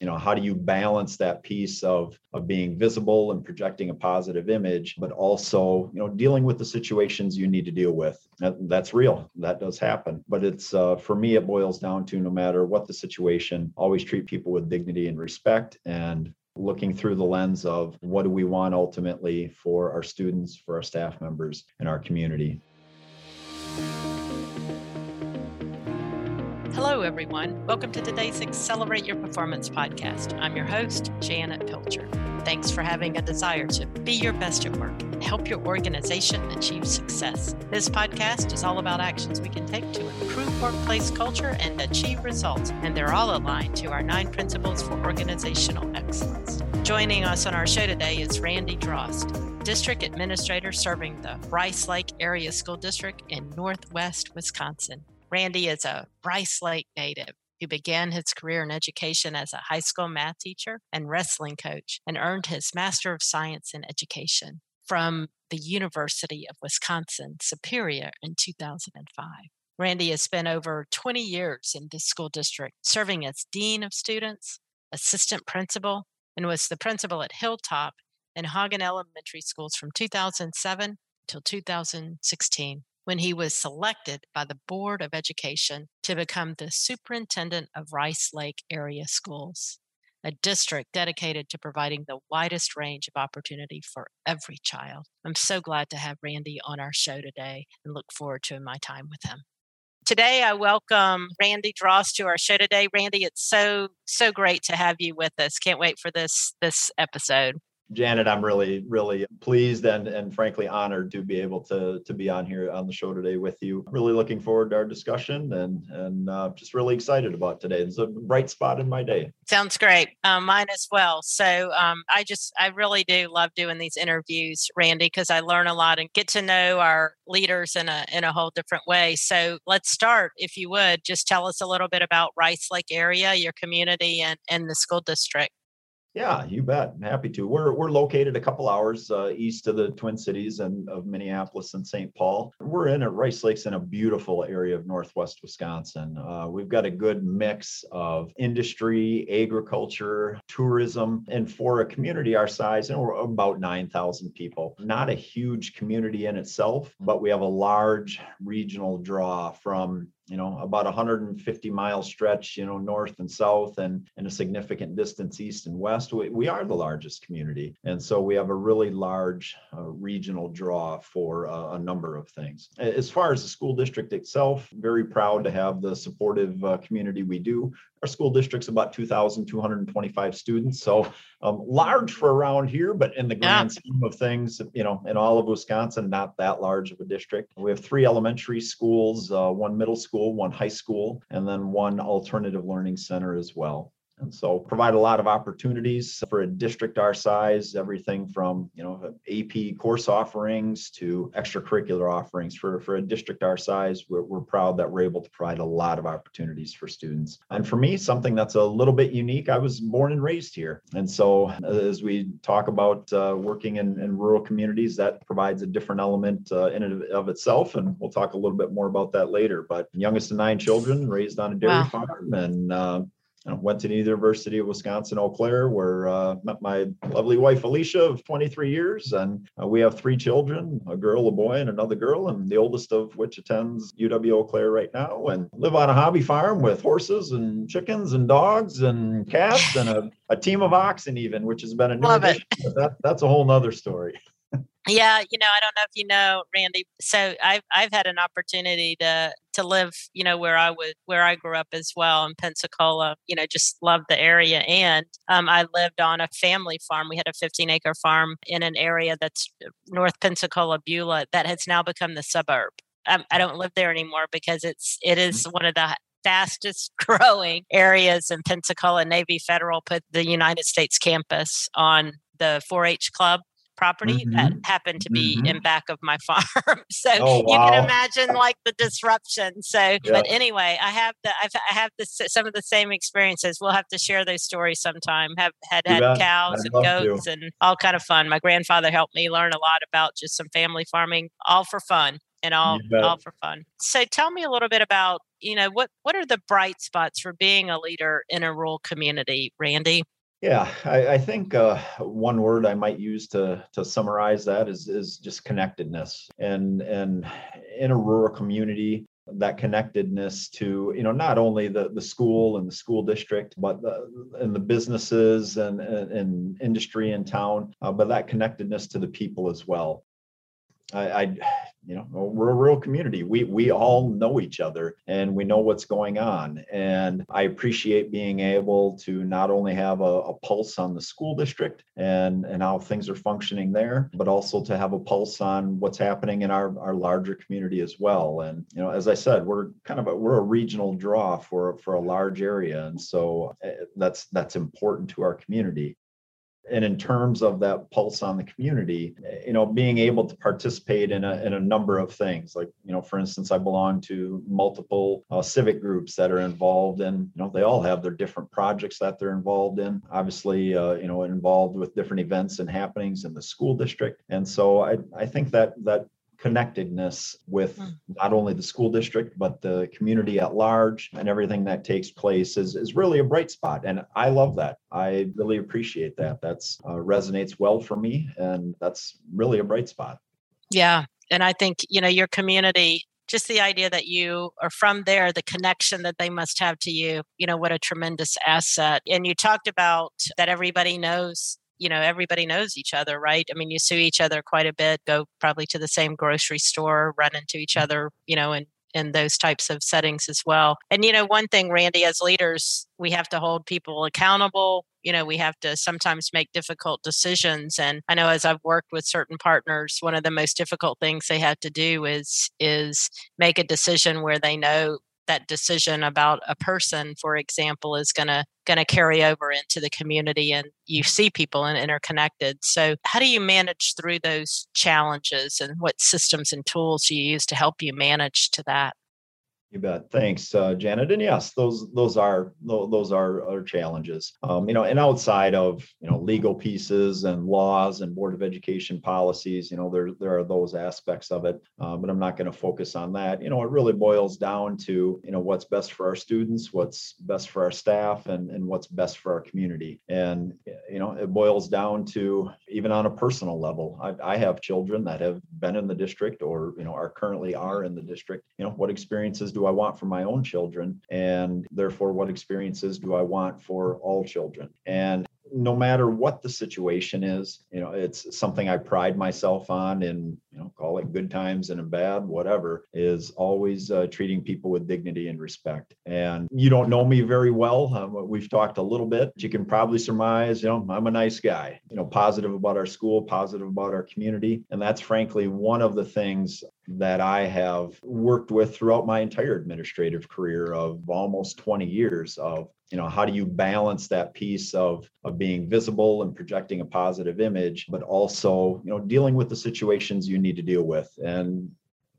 you know how do you balance that piece of of being visible and projecting a positive image but also you know dealing with the situations you need to deal with? That, that's real. That does happen. But it's uh, for me it boils down to no matter what the situation always treat people with dignity and respect and looking through the lens of what do we want ultimately for our students for our staff members and our community Hello, everyone. Welcome to today's Accelerate Your Performance podcast. I'm your host, Janet Pilcher. Thanks for having a desire to be your best at work and help your organization achieve success. This podcast is all about actions we can take to improve workplace culture and achieve results, and they're all aligned to our nine principles for organizational excellence. Joining us on our show today is Randy Drost, District Administrator serving the Rice Lake Area School District in Northwest Wisconsin. Randy is a Rice Lake native who began his career in education as a high school math teacher and wrestling coach and earned his Master of Science in Education from the University of Wisconsin Superior in 2005. Randy has spent over 20 years in this school district, serving as Dean of Students, Assistant Principal, and was the principal at Hilltop and Hagen Elementary Schools from 2007 till 2016 when he was selected by the Board of Education to become the superintendent of Rice Lake Area Schools, a district dedicated to providing the widest range of opportunity for every child. I'm so glad to have Randy on our show today and look forward to my time with him. Today, I welcome Randy Drost to our show today. Randy, it's so so great to have you with us. Can't wait for this this episode. Janet, I'm really, really pleased and, and frankly honored to be able to, to be on here on the show today with you. Really looking forward to our discussion and, and uh, just really excited about today. It's a bright spot in my day. Sounds great. Um, mine as well. So um, I just, I really do love doing these interviews, Randy, because I learn a lot and get to know our leaders in a, in a whole different way. So let's start, if you would, just tell us a little bit about Rice Lake area, your community and, and the school district. Yeah, you bet. Happy to. We're we're located a couple hours uh, east of the Twin Cities and of Minneapolis and St. Paul. We're in a Rice Lakes in a beautiful area of Northwest Wisconsin. Uh, we've got a good mix of industry, agriculture, tourism, and for a community our size, and we're about nine thousand people. Not a huge community in itself, but we have a large regional draw from you know about 150 mile stretch you know north and south and and a significant distance east and west. We, we are the largest community. And so we have a really large uh, regional draw for uh, a number of things. As far as the school district itself very proud to have the supportive uh, community we do our school district's about 2,225 students, so um, large for around here, but in the grand yeah. scheme of things, you know, in all of Wisconsin, not that large of a district. We have three elementary schools, uh, one middle school, one high school, and then one alternative learning center as well and so provide a lot of opportunities for a district our size everything from you know ap course offerings to extracurricular offerings. For for a district our size we're, we're proud that we're able to provide a lot of opportunities for students. And for me something that's a little bit unique i was born and raised here. And so as we talk about uh, working in, in, rural communities that provides a different element uh, in and of itself and we'll talk a little bit more about that later. But youngest of nine children raised on a dairy wow. farm and uh, went to the University of Wisconsin Eau Claire, where uh, met my lovely wife Alicia of 23 years, and uh, we have three children: a girl, a boy, and another girl. And the oldest of which attends UW Eau Claire right now, and live on a hobby farm with horses and chickens and dogs and cats and a, a team of oxen, even, which has been a new Love addition. It. That, that's a whole nother story. Yeah, you know, I don't know if you know, Randy. So I've I've had an opportunity to to live, you know, where I would where I grew up as well in Pensacola. You know, just loved the area, and um, I lived on a family farm. We had a 15 acre farm in an area that's North Pensacola, Beulah, that has now become the suburb. Um, I don't live there anymore because it's it is mm-hmm. one of the fastest growing areas in Pensacola. Navy Federal put the United States campus on the 4-H club property mm-hmm. that happened to be mm-hmm. in back of my farm. so oh, wow. you can imagine like the disruption. So, yeah. but anyway, I have the I've, I have the some of the same experiences. We'll have to share those stories sometime. Have had had yeah, cows I'd and goats and all kind of fun. My grandfather helped me learn a lot about just some family farming, all for fun. and all all for fun. So tell me a little bit about, you know, what what are the bright spots for being a leader in a rural community, Randy? Yeah, I, I think uh, one word I might use to to summarize that is is just connectedness. And and in a rural community, that connectedness to you know not only the the school and the school district but the and the businesses and and, and industry in town uh, but that connectedness to the people as well I, I, you know, we're a rural community. We we all know each other and we know what's going on. And I appreciate being able to not only have a, a, pulse on the school district and and how things are functioning there, but also to have a pulse on what's happening in our our larger community as well. And you know, as I said, we're kind of a, we're a regional draw for for a large area, and so eh, that's that's important to our community and in terms of that pulse on the community you know being able to participate in a, in a number of things. Like you know for instance i belong to multiple uh, civic groups that are involved and you know they all have their different projects that they're involved in. Obviously uh, you know involved with different events and happenings in the school district. And so i i think that that connectedness with hmm. not only the school district but the community at large and everything that takes place is, is really a bright spot and i love that. I really appreciate that. That's uh, resonates well for me and that's really a bright spot. Yeah and i think you know your community just the idea that you are from there the connection that they must have to you you know what a tremendous asset. And you talked about that everybody knows you know everybody knows each other right? I mean you see each other quite a bit go probably to the same grocery store run into each mm. other you know and in those types of settings as well. And you know one thing randy as leaders we have to hold people accountable. You know we have to sometimes make difficult decisions. And i know as i've worked with certain partners one of the most difficult things they have to do is is make a decision where they know that decision about a person for example is going to going to carry over into the community and you see people and interconnected. So how do you manage through those challenges and what systems and tools do you use to help you manage to that you bet. Thanks, uh, Janet. And yes, those those are those are, challenges. Um, you know, and outside of you know legal pieces and laws and board of education policies, you know, there there are those aspects of it. Uh, but I'm not going to focus on that. You know, it really boils down to you know what's best for our students, what's best for our staff, and and what's best for our community. And you know, it boils down to even on a personal level. I, I have children that have been in the district or you know are currently are in the district. You know, what experiences do I want for my own children? And therefore, what experiences do I want for all children? And no matter what the situation is, you know, it's something I pride myself on in, you know, call it good times and in bad, whatever, is always uh, treating people with dignity and respect. And you don't know me very well. Um, we've talked a little bit. You can probably surmise, you know, I'm a nice guy, you know, positive about our school, positive about our community. And that's frankly one of the things that I have worked with throughout my entire administrative career of almost 20 years of you know how do you balance that piece of of being visible and projecting a positive image but also you know dealing with the situations you need to deal with. And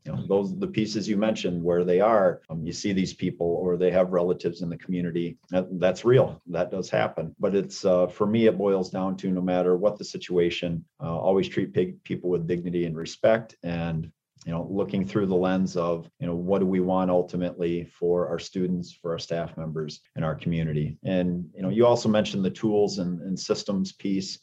you know those the pieces you mentioned where they are um, you see these people or they have relatives in the community that, that's real that does happen. But it's uh, for me it boils down to no matter what the situation uh, always treat people with dignity and respect and you know looking through the lens of you know what do we want ultimately for our students for our staff members and our community? And you know you also mentioned the tools and, and systems piece.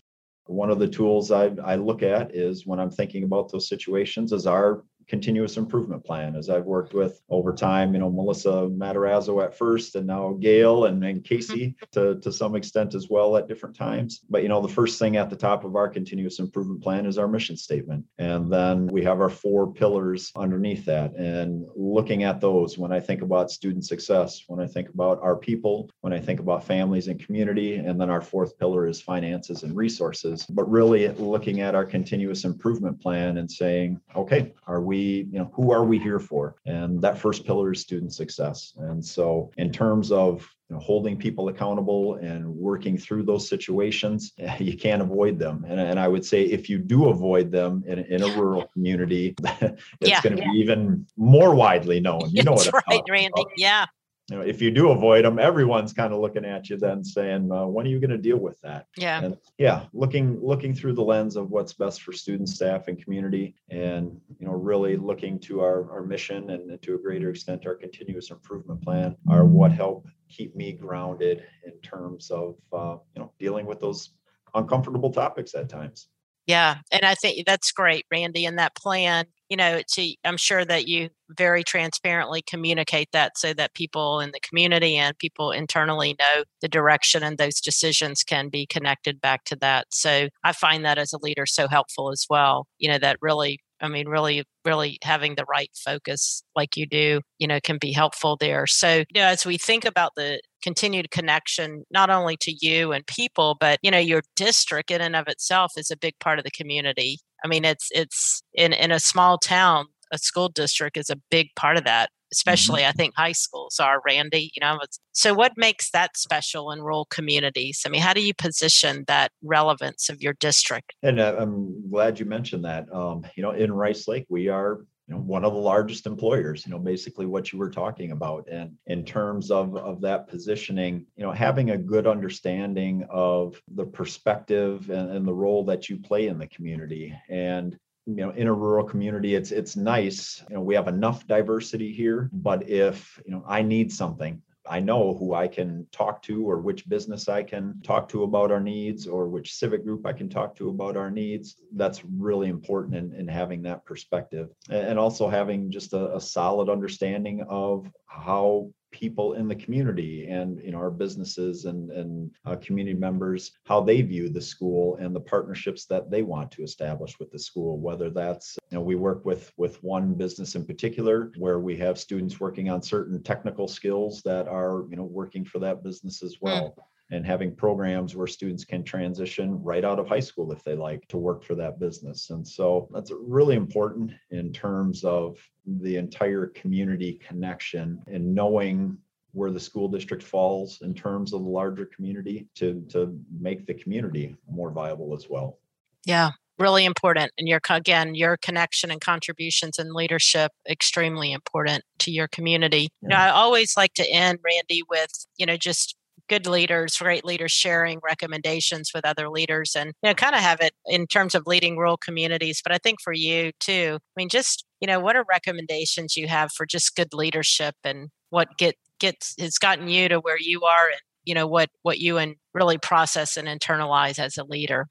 One of the tools I, I look at is when i'm thinking about those situations is our continuous improvement plan as I've worked with over time, you know, Melissa Matarazzo at first and now Gail and, and Casey mm-hmm. to, to some extent as well at different times. But, you know, the first thing at the top of our continuous improvement plan is our mission statement. And then we have our four pillars underneath that. And looking at those, when I think about student success, when I think about our people, when I think about families and community, and then our fourth pillar is finances and resources, but really looking at our continuous improvement plan and saying, okay, are we we, you know, who are we here for? And that first pillar is student success. And so, in terms of you know, holding people accountable and working through those situations, you can't avoid them. And, and I would say if you do avoid them in, in a rural community, it's yeah, going to yeah. be even more widely known. You know That's what right, Randy. About. Yeah. You know, if you do avoid them, everyone's kind of looking at you then saying, uh, when are you going to deal with that? Yeah. And yeah, looking looking through the lens of what's best for students, staff, and community, and you know, really looking to our, our mission and to a greater extent our continuous improvement plan are what help keep me grounded in terms of uh, you know dealing with those uncomfortable topics at times. Yeah, and I think that's great, Randy. And that plan, you know, to I'm sure that you very transparently communicate that so that people in the community and people internally know the direction and those decisions can be connected back to that. So I find that as a leader so helpful as well. You know, that really I mean, really, really having the right focus like you do, you know, can be helpful there. So, you know, as we think about the continued connection, not only to you and people, but, you know, your district in and of itself is a big part of the community. I mean, it's, it's in, in a small town, a school district is a big part of that. Mm-hmm. especially mm-hmm. I think high schools are, Randy. You know, so what makes that special in rural communities? I mean, how do you position that relevance of your district? And uh, I'm glad you mentioned that. Um, you know, in Rice Lake, we are you know one of the largest employers you know basically what you were talking about. And in terms of of that positioning you know having a good understanding of the perspective and, and the role that you play in the community. And you know in a rural community it's it's nice you know we have enough diversity here but if you know i need something I know who I can talk to or which business I can talk to about our needs or which civic group I can talk to about our needs. That's really important in, in having that perspective and also having just a, a solid understanding of how people in the community and you know our businesses and and uh, community members how they view the school and the partnerships that they want to establish with the school whether that's you know we work with with one business in particular where we have students working on certain technical skills that are you know working for that business as hmm. well and having programs where students can transition right out of high school if they like to work for that business. And so that's really important in terms of the entire community connection and knowing where the school district falls in terms of the larger community to, to make the community more viable as well. Yeah, really important and your again your connection and contributions and leadership extremely important to your community yeah. you know i always like to end randy with you know just good leaders, great leaders sharing recommendations with other leaders and you know kind of have it in terms of leading rural communities. But I think for you too, I mean, just you know, what are recommendations you have for just good leadership and what get gets has gotten you to where you are and you know what what you and really process and internalize as a leader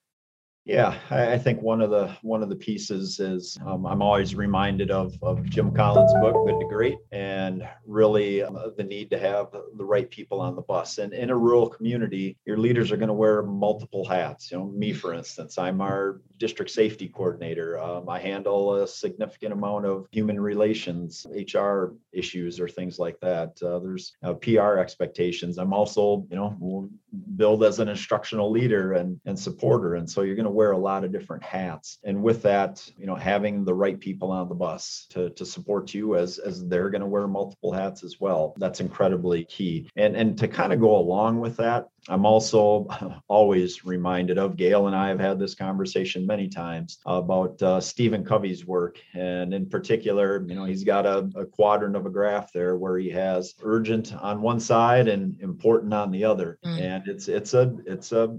yeah, I, think one of the one of the pieces is um, I'm always reminded of of Jim Collins' book Good to Great, and really uh, the need to have the right people on the bus. And in a rural community, your leaders are going to wear multiple hats. You know, me for instance, I'm our district safety coordinator. Um, I handle a significant amount of human relations, HR issues, or things like that. Uh, there's uh, PR expectations. I'm also, you know, billed as an instructional leader and and supporter, and so you're going to wear a lot of different hats. And with that, you know, having the right people on the bus to, to support you as, as they're going to wear multiple hats as well. That's incredibly key. And, and to kind of go along with that, I'm also always reminded of Gail and I have had this conversation many times about uh, Stephen Covey's work. And in particular, you know, he's got a, a, quadrant of a graph there where he has urgent on one side and important on the other. Mm. And it's it's a it's a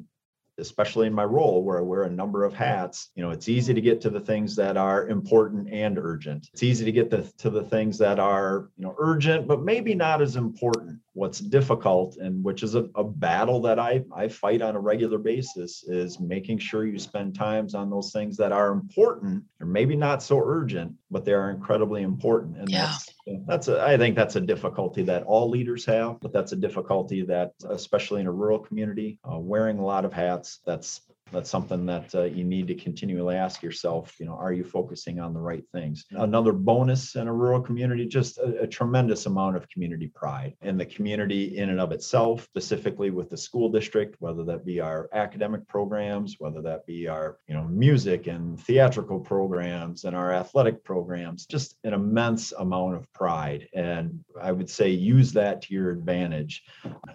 especially in my role where I wear a number of hats, you know, it's easy to get to the things that are important and urgent. It's easy to get the, to the things that are, you know, urgent, but maybe not as important. What's difficult and which is a, a battle that I, I fight on a regular basis is making sure you spend times on those things that are important or maybe not so urgent, but they are incredibly important. And yeah. that's that's a, I think that's a difficulty that all leaders have, but that's a difficulty that, especially in a rural community, uh, wearing a lot of hats, that's that's something that uh, you need to continually ask yourself you know are you focusing on the right things? Another bonus in a rural community just a, a, tremendous amount of community pride. In the community in and of itself specifically with the school district whether that be our academic programs whether that be our you know music and theatrical programs and our athletic programs just an immense amount of pride. And i would say use that to your advantage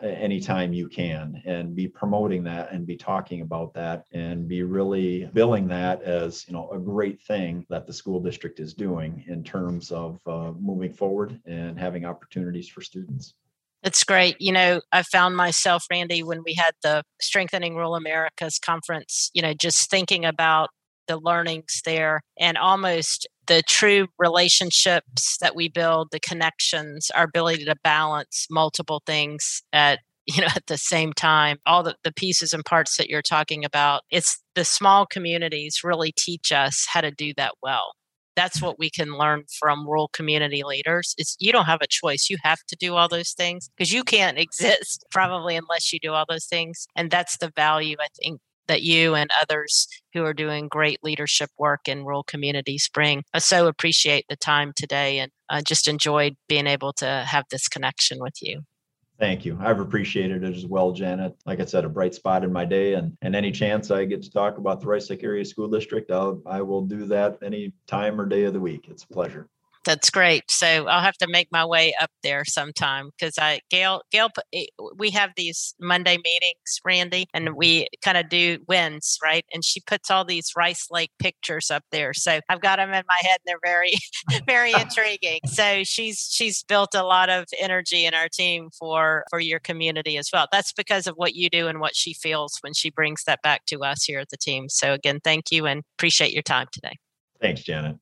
anytime you can and be promoting that and be talking about that and be really billing that as you know a great thing that the school district is doing in terms of uh, moving forward and having opportunities for students That's great. You know, I found myself, Randy, when we had the Strengthening Rural Americas conference, you know, just thinking about the learnings there and almost the true relationships that we build, the connections, our ability to balance multiple things at you know at the same time all the, the pieces and parts that you're talking about it's the small communities really teach us how to do that well that's what we can learn from rural community leaders is you don't have a choice you have to do all those things because you can't exist probably unless you do all those things and that's the value i think that you and others who are doing great leadership work in rural communities bring. I so appreciate the time today and I just enjoyed being able to have this connection with you. Thank you. I've appreciated it as well, Janet. Like I said, a bright spot in my day, and and any chance I get to talk about the Rice Lake Area School District, I'll I will do that any time or day of the week. It's a pleasure. That's great. So I'll have to make my way up there sometime because I Gail Gail eh, we have these Monday meetings, Randy, and we kind of do wins, right? And she puts all these Rice Lake pictures up there. So I've got them in my head. And they're very very intriguing. So she's she's built a lot of energy in our team for for your community as well. That's because of what you do and what she feels when she brings that back to us here at the team. So again, thank you and appreciate your time today. Thanks, Janet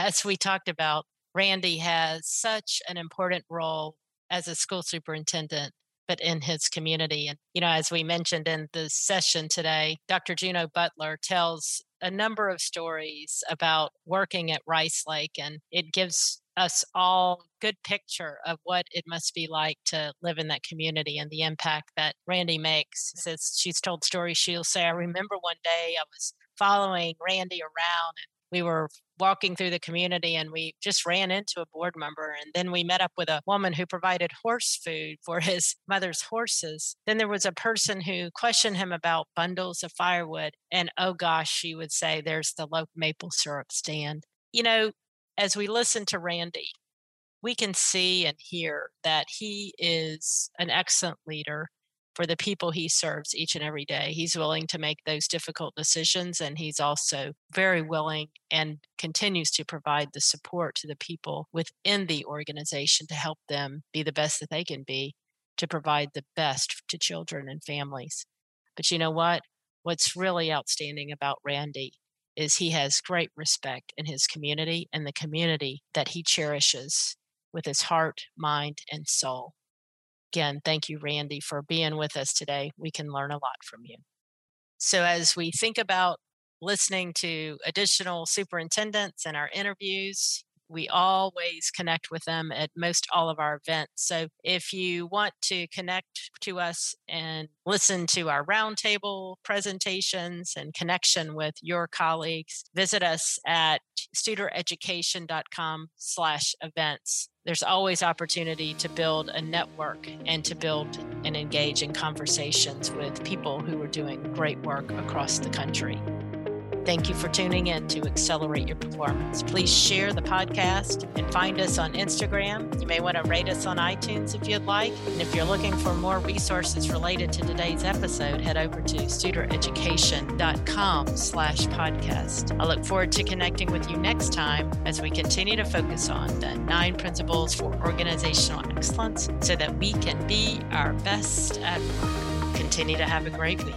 as we talked about, Randy has such an important role as a school superintendent, but in his community. And, you know, as we mentioned in the session today, Dr. Juno Butler tells a number of stories about working at Rice Lake, and it gives us all good picture of what it must be like to live in that community and the impact that Randy makes. Says she's told stories, she'll say, I remember one day I was following Randy around and we were walking through the community and we just ran into a board member and then we met up with a woman who provided horse food for his mother's horses. Then there was a person who questioned him about bundles of firewood and oh gosh she would say there's the low maple syrup stand. You know as we listen to randy we can see and hear that he is an excellent leader for the people he serves each and every day. He's willing to make those difficult decisions, and he's also very willing and continues to provide the support to the people within the organization to help them be the best that they can be to provide the best to children and families. But you know what? What's really outstanding about Randy is he has great respect in his community and the community that he cherishes with his heart, mind, and soul. Again, thank you, Randy, for being with us today. We can learn a lot from you. So, as we think about listening to additional superintendents and our interviews, we always connect with them at most all of our events. So if you want to connect to us and listen to our roundtable presentations and connection with your colleagues, visit us at studereducation.com slash events. There's always opportunity to build a network and to build and engage in conversations with people who are doing great work across the country. Thank you for tuning in to Accelerate Your Performance. Please share the podcast and find us on Instagram. You may want to rate us on iTunes if you'd like. And if you're looking for more resources related to today's episode, head over to studereducation.com slash podcast. I look forward to connecting with you next time as we continue to focus on the nine principles for organizational excellence so that we can be our best at work. Continue to have a great week.